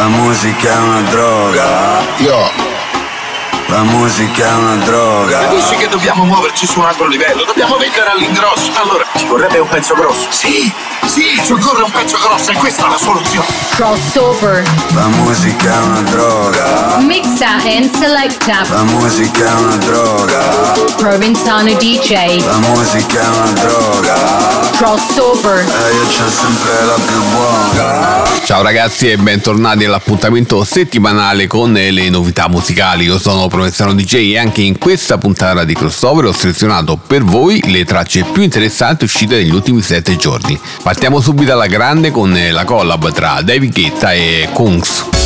La musica è una droga. Yo. La musica è una droga. Capisci che dobbiamo muoverci su un altro livello? Dobbiamo vendere all'ingrosso. Allora, ci vorrebbe un pezzo grosso. Sì, sì, ci occorre un pezzo grosso e questa è la soluzione. Crossover. La musica è una droga. Mixa and selecta. La musica è una droga. Provenzano DJ. La musica è una droga. Crossover. E io c'ho sempre la più buona. Ciao ragazzi e bentornati all'appuntamento settimanale con le novità musicali. Io sono Provenzano DJ e anche in questa puntata di crossover ho selezionato per voi le tracce più interessanti uscite negli ultimi 7 giorni. Partiamo subito alla grande con la collab tra David Guetta e Kungs.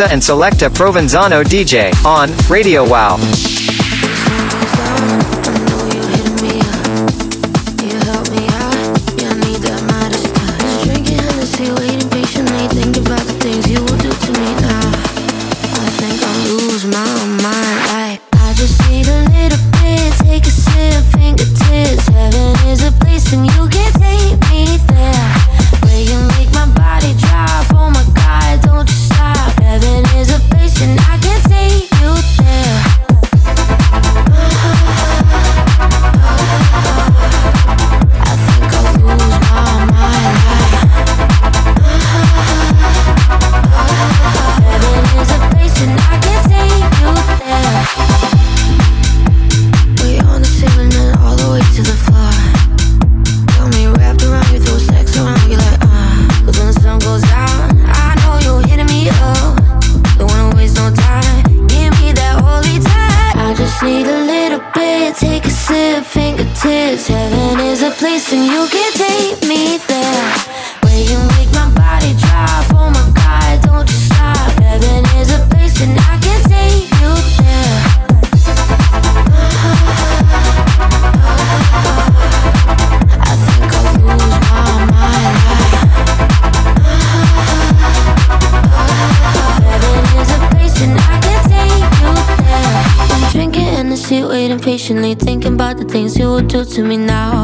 Mixa and Selecta Provenzano DJ on Radio Wow. Heaven is a place and you can take me there. Where you make my body drop. Oh my God, don't you stop. Heaven is a place and I can take you there. I think I'll lose my mind. Heaven is a place and I can take you there. Waiting patiently, thinking to me now.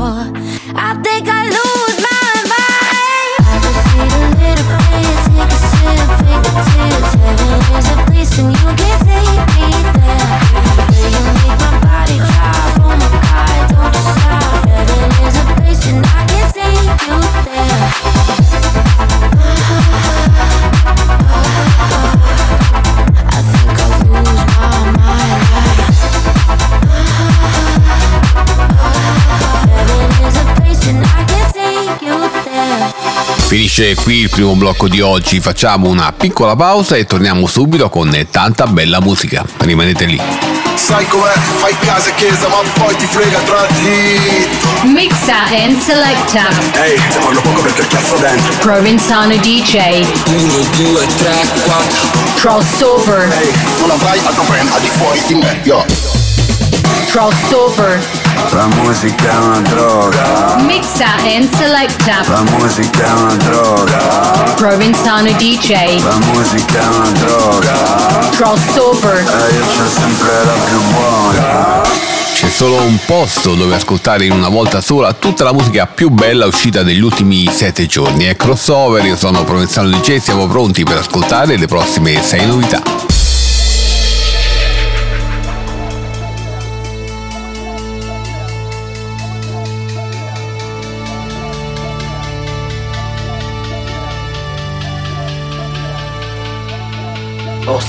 Finisce qui il primo blocco di oggi, facciamo una piccola pausa e torniamo subito con tanta bella musica. Rimanete lì. Sai com'è? Fai casa e chiesa, ma poi ti frega tra dritto. Mixa and selecta. Ehi, se parlo poco perché cazzo dentro. Provenzano DJ. 1, 2, 3, 4. Crossover. Ehi, non avrai altro brand al di fuori di me, yo. Crossover. La musica è una droga. Mixa and selecta. La musica è una droga. Provenzano DJ. La musica è una droga. Crossover. E io c'ho sempre la più buona. C'è solo un posto dove ascoltare in una volta sola tutta la musica più bella uscita degli ultimi 7 giorni. È crossover, io sono Provenzano DJ, siamo pronti per ascoltare le prossime 6 novità.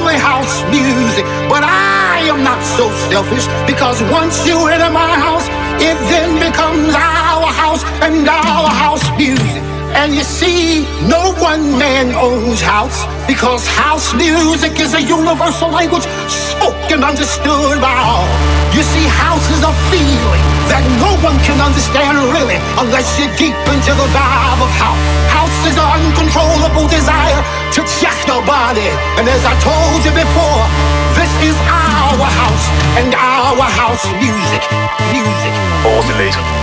only house music. But I am not so selfish, because once you enter my house, it then becomes our house and our house music. And you see, no one man owns house because house music is a universal language spoken, understood by all. You see, house is a feeling that no one can understand really unless you're deep into the vibe of house. House is an uncontrollable desire to check nobody. And as I told you before, this is our house and our house music. Music. Oscillator.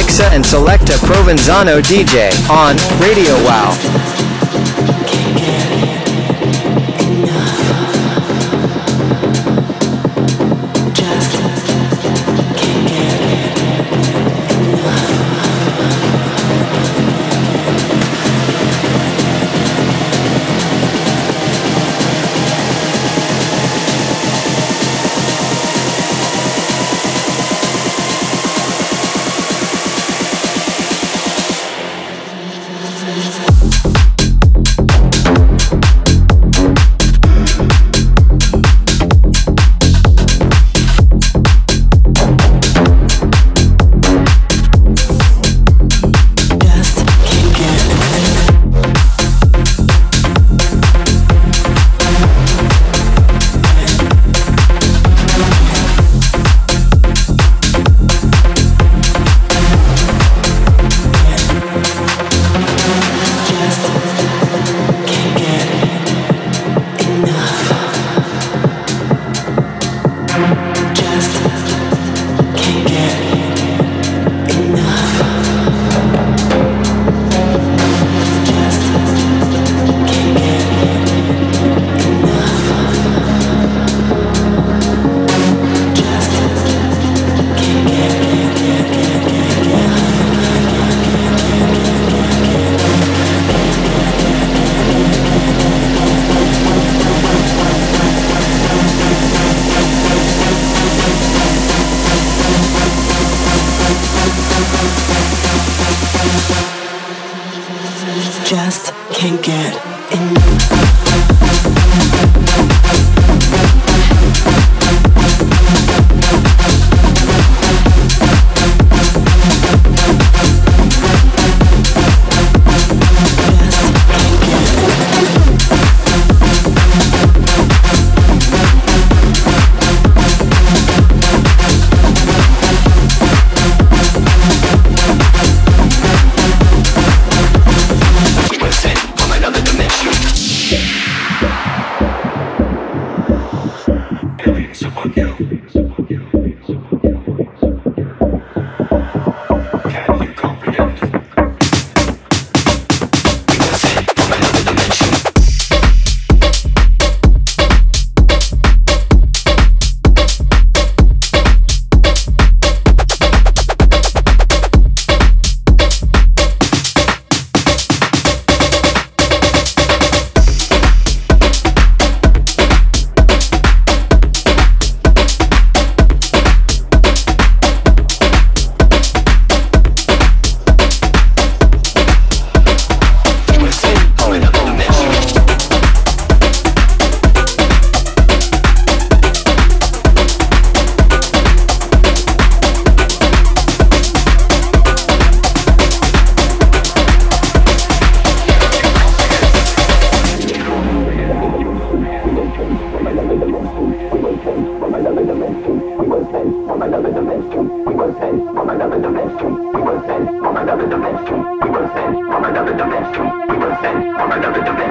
Mixa and Selecta Provenzano DJ on Radio Wow.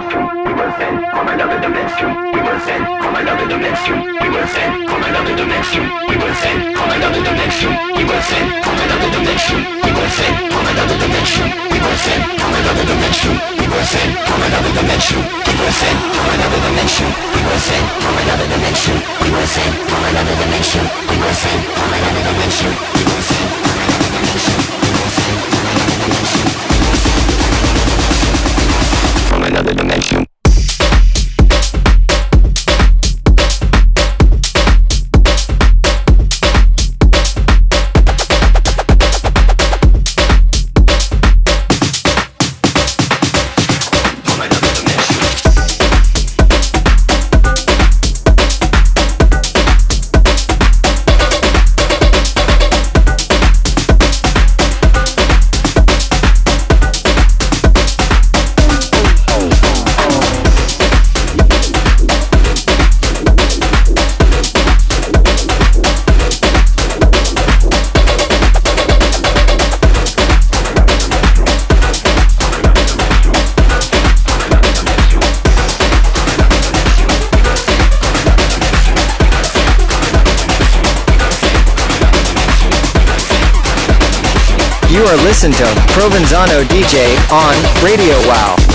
We were sent from another dimension. We were sent from another dimension. We were sent from another dimension. We were sent from another dimension. We were sent from another dimension. We were sent from another dimension. We were sent from another dimension. We were sent from another dimension. We were sent from another dimension. We were sent from another dimension. We were sent from another dimension. We were sent from another dimension. We were sent You are listening to Provenzano DJ on Radio Wow.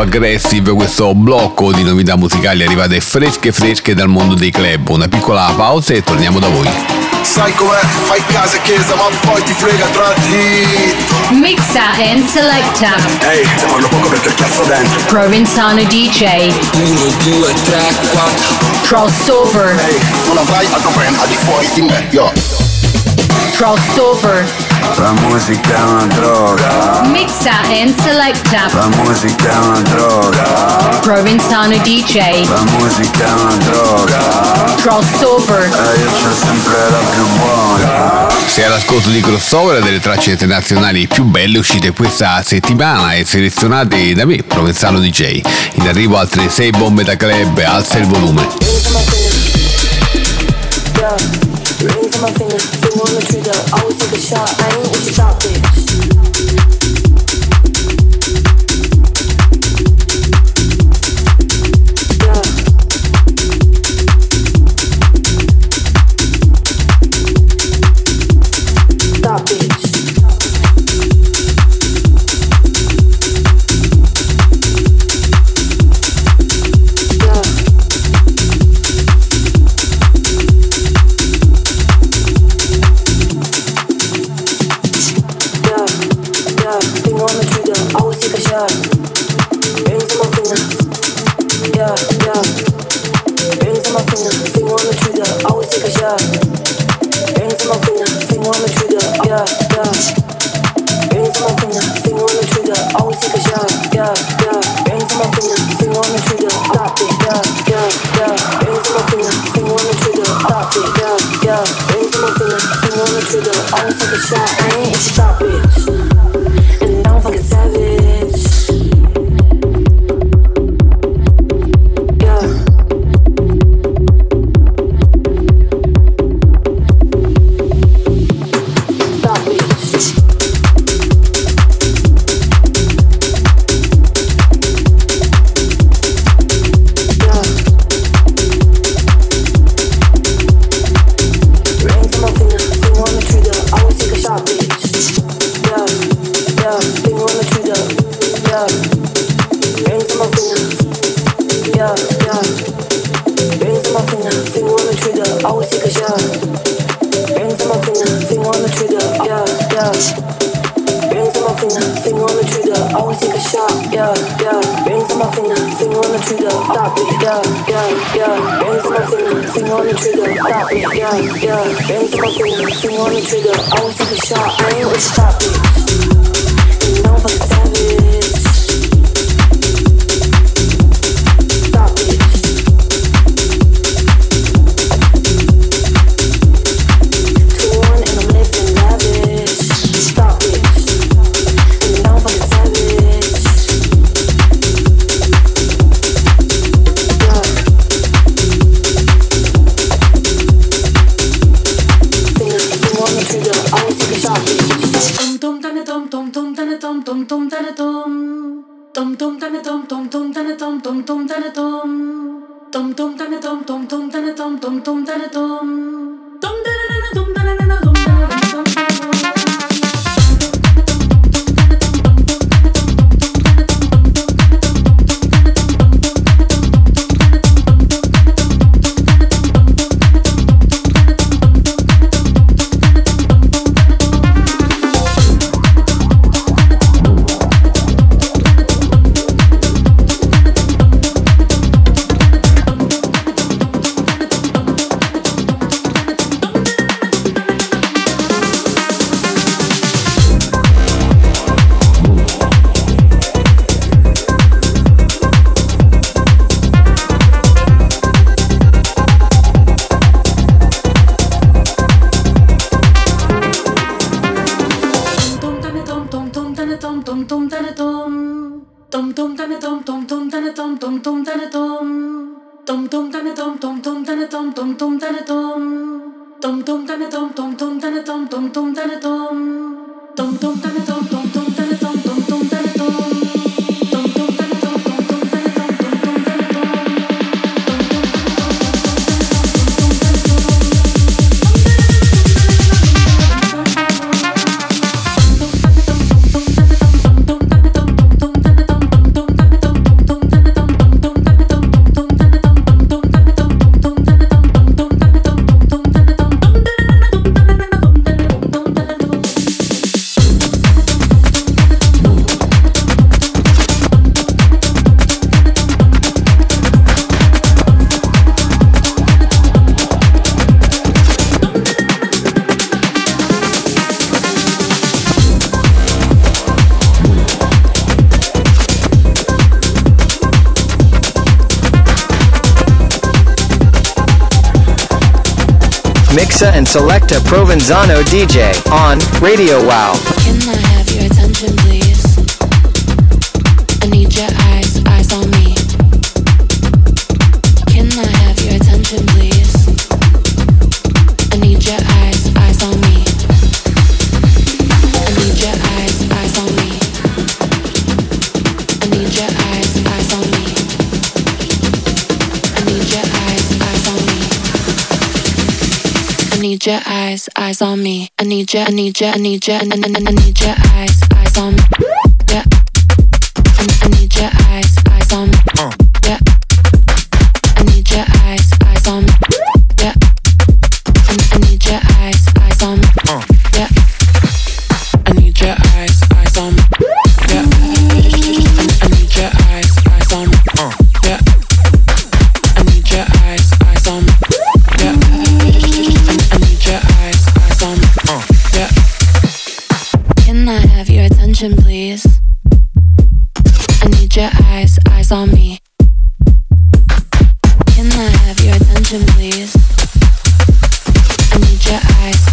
Molto aggressive questo blocco di novità musicali arrivate fresche fresche dal mondo dei club. Una piccola pausa e torniamo da voi. Sai com'è? Fai casa e chiesa ma poi ti frega tra di Mixa and selecta. Ehi, te parlo poco perché cazzo dentro Provenzano DJ. 1, 2, 3, 4 Crossover. Ehi, non avrai altro brand al di fuori di me, yo Crossover. La musica è una droga, Mixa and selecta. la musica è una droga, Provenzano DJ. la musica è una droga, Crossover. e io c'ho sempre la più buona. Sei all'ascolto di crossover delle tracce internazionali più belle uscite questa settimana e selezionate da me, Provenzano DJ. In arrivo altre 6 bombe da club, alza il volume. Rings on my finger, finger on the trigger. Always take a shot. I ain't what you thought, bitch. side. And select a Provenzano DJ on Radio Wow. need your eyes, eyes on me. I need your, I need your, I need your, I need your eyes, eyes on me. your eyes.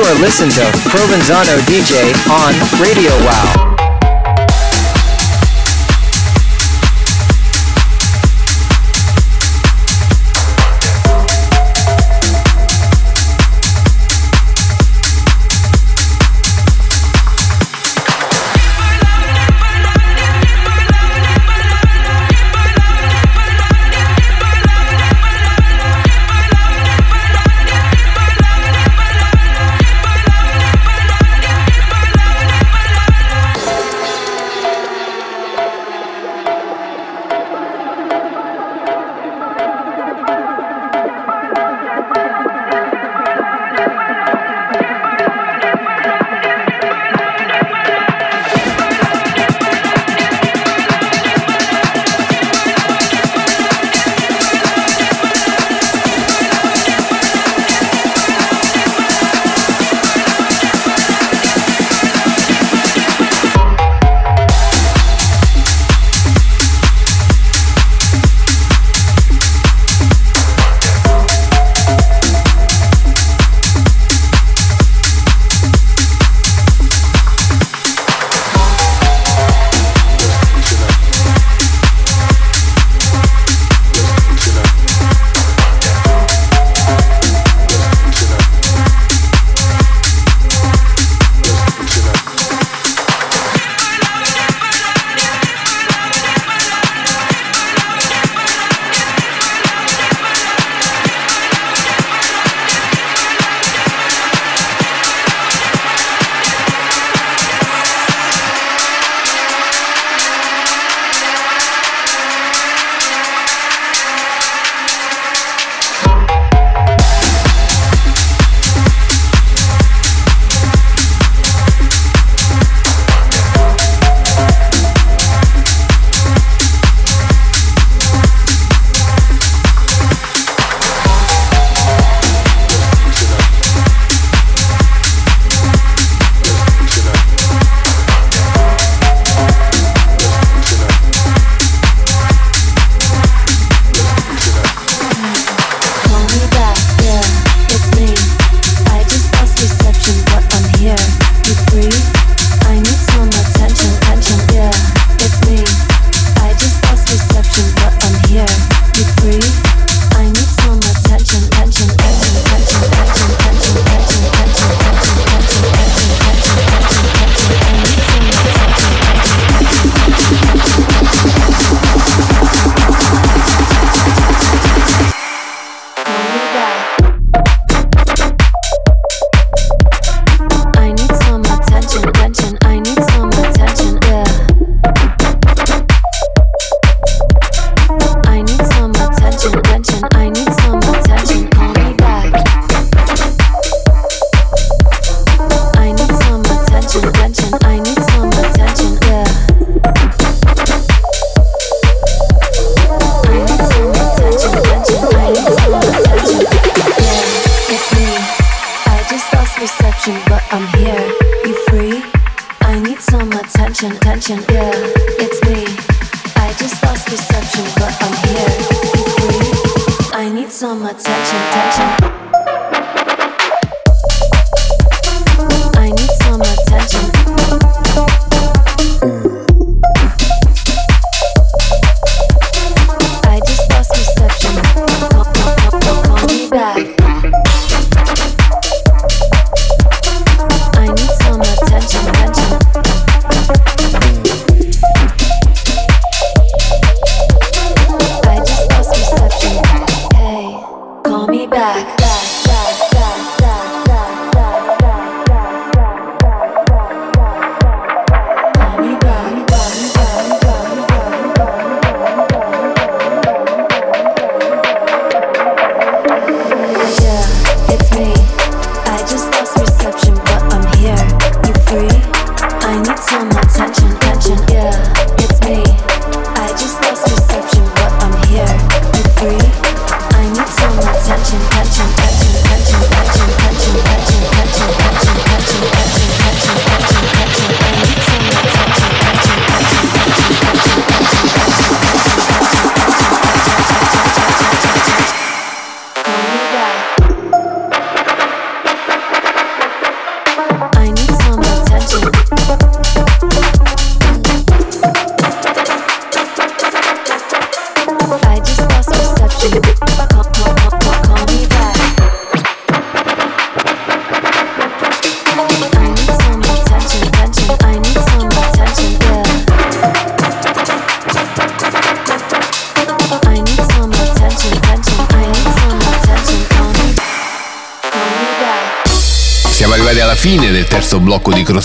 You are listening to Provenzano DJ on Radio Wow.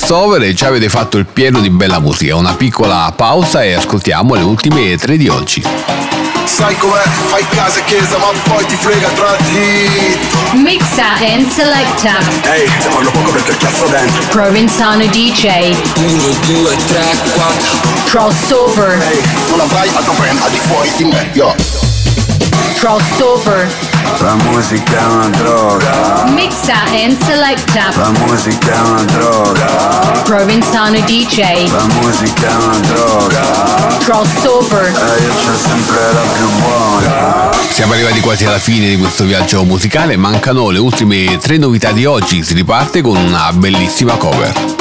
crossover e ci avete fatto il pieno di bella musica. Una piccola pausa e ascoltiamo le ultime tre di oggi. Sai com'è? Fai casa e chiesa, ma poi ti frega tra di. Mixa and selecta. Ehi, hey, se parlo poco perché cazzo dentro. Provenzano DJ. 1, 2, 3, 4. Crossover. Ehi, hey, non avrai altro brand al di fuori di me, yo. Crossover. La musica è una droga. Mixa and selecta. La musica è una droga. Provinzano DJ. La musica è una droga. Crossover. E io c'ho sempre la più buona. Siamo arrivati quasi alla fine di questo viaggio musicale, mancano le ultime tre novità di oggi, si riparte con una bellissima cover.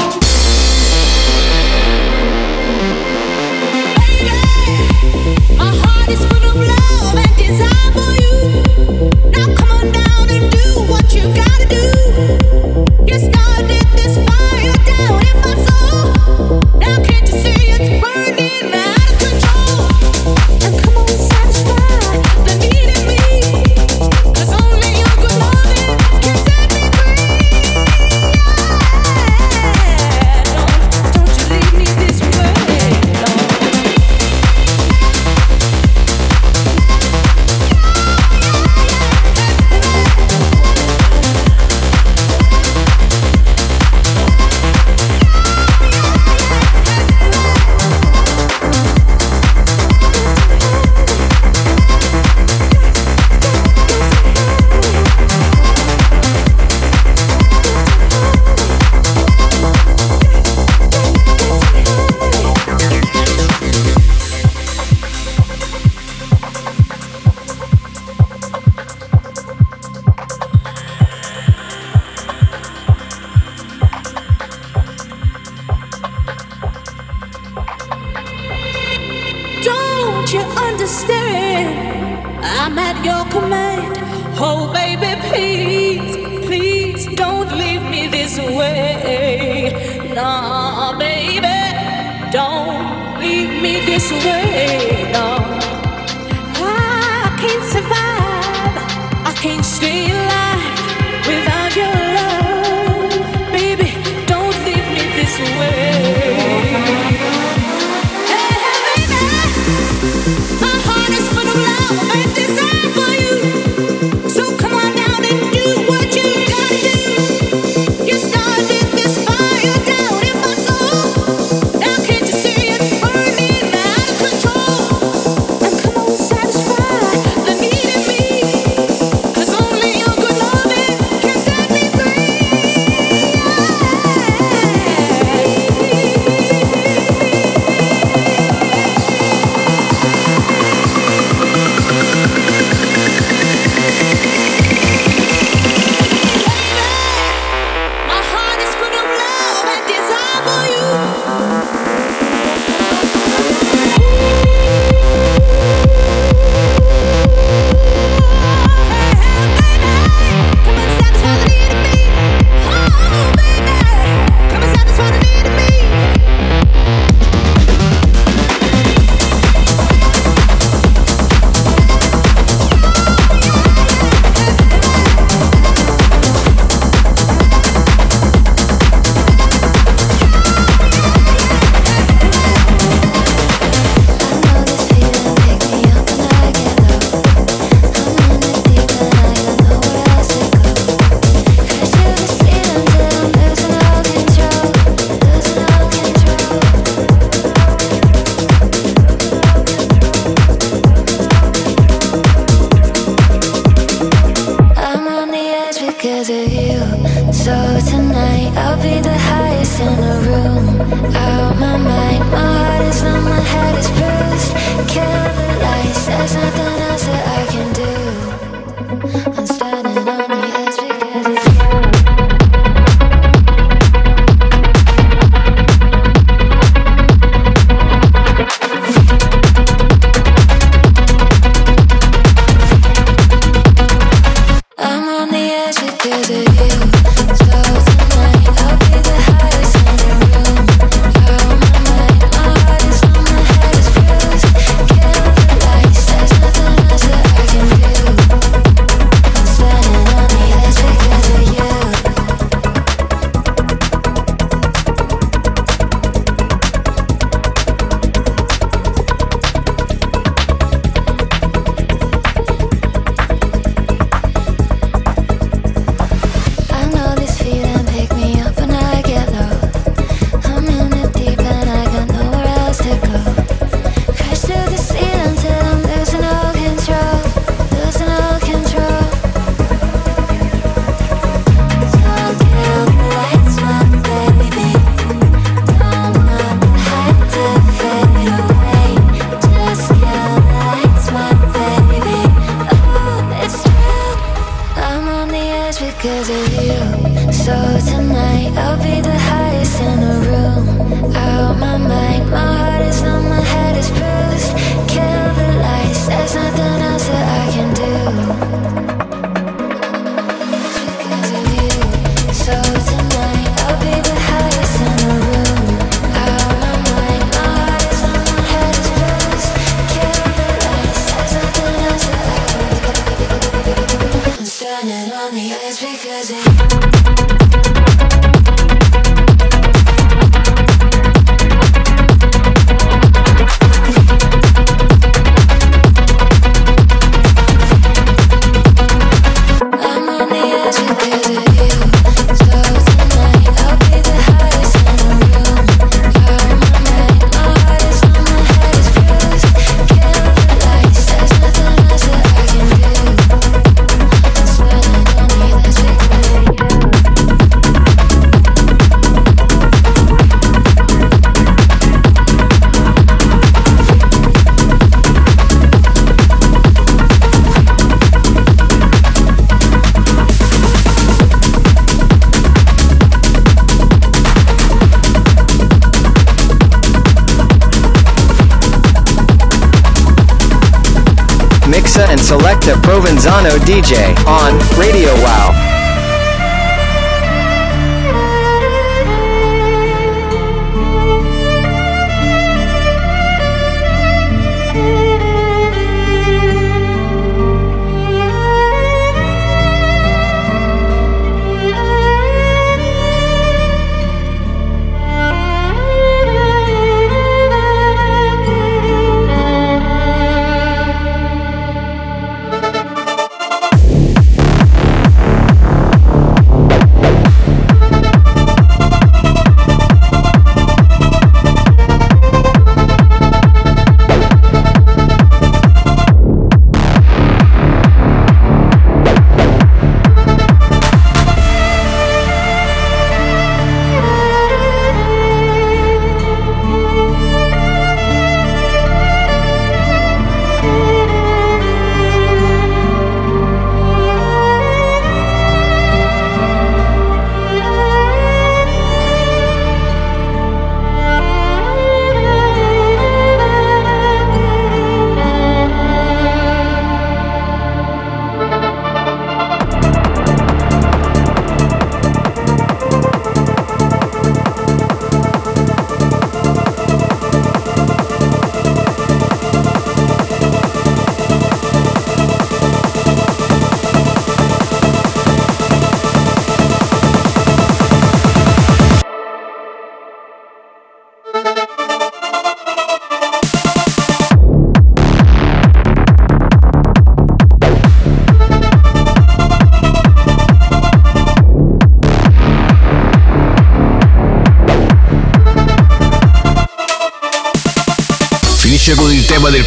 Provenzano DJ on Radio Wow.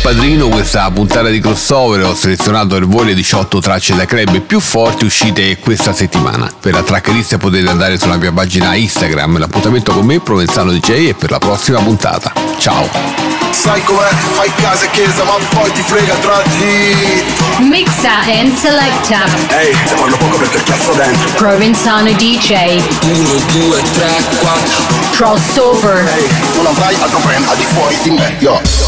Padrino questa puntata di crossover. Ho selezionato per voi le 18 tracce da club più forti uscite questa settimana. Per la tracklist potete andare sulla mia pagina Instagram. L'appuntamento con me, Provenzano DJ, e per la prossima puntata. Ciao! Sai com'è, fai casa e chiesa ma poi ti frega tra di Mixa and Selecta. Ehi, te parlo poco perché cazzo dentro Provenzano DJ. 1, 2, 3, 4 Crossover. Ehi, non avrai altro brand al di fuori di me, yo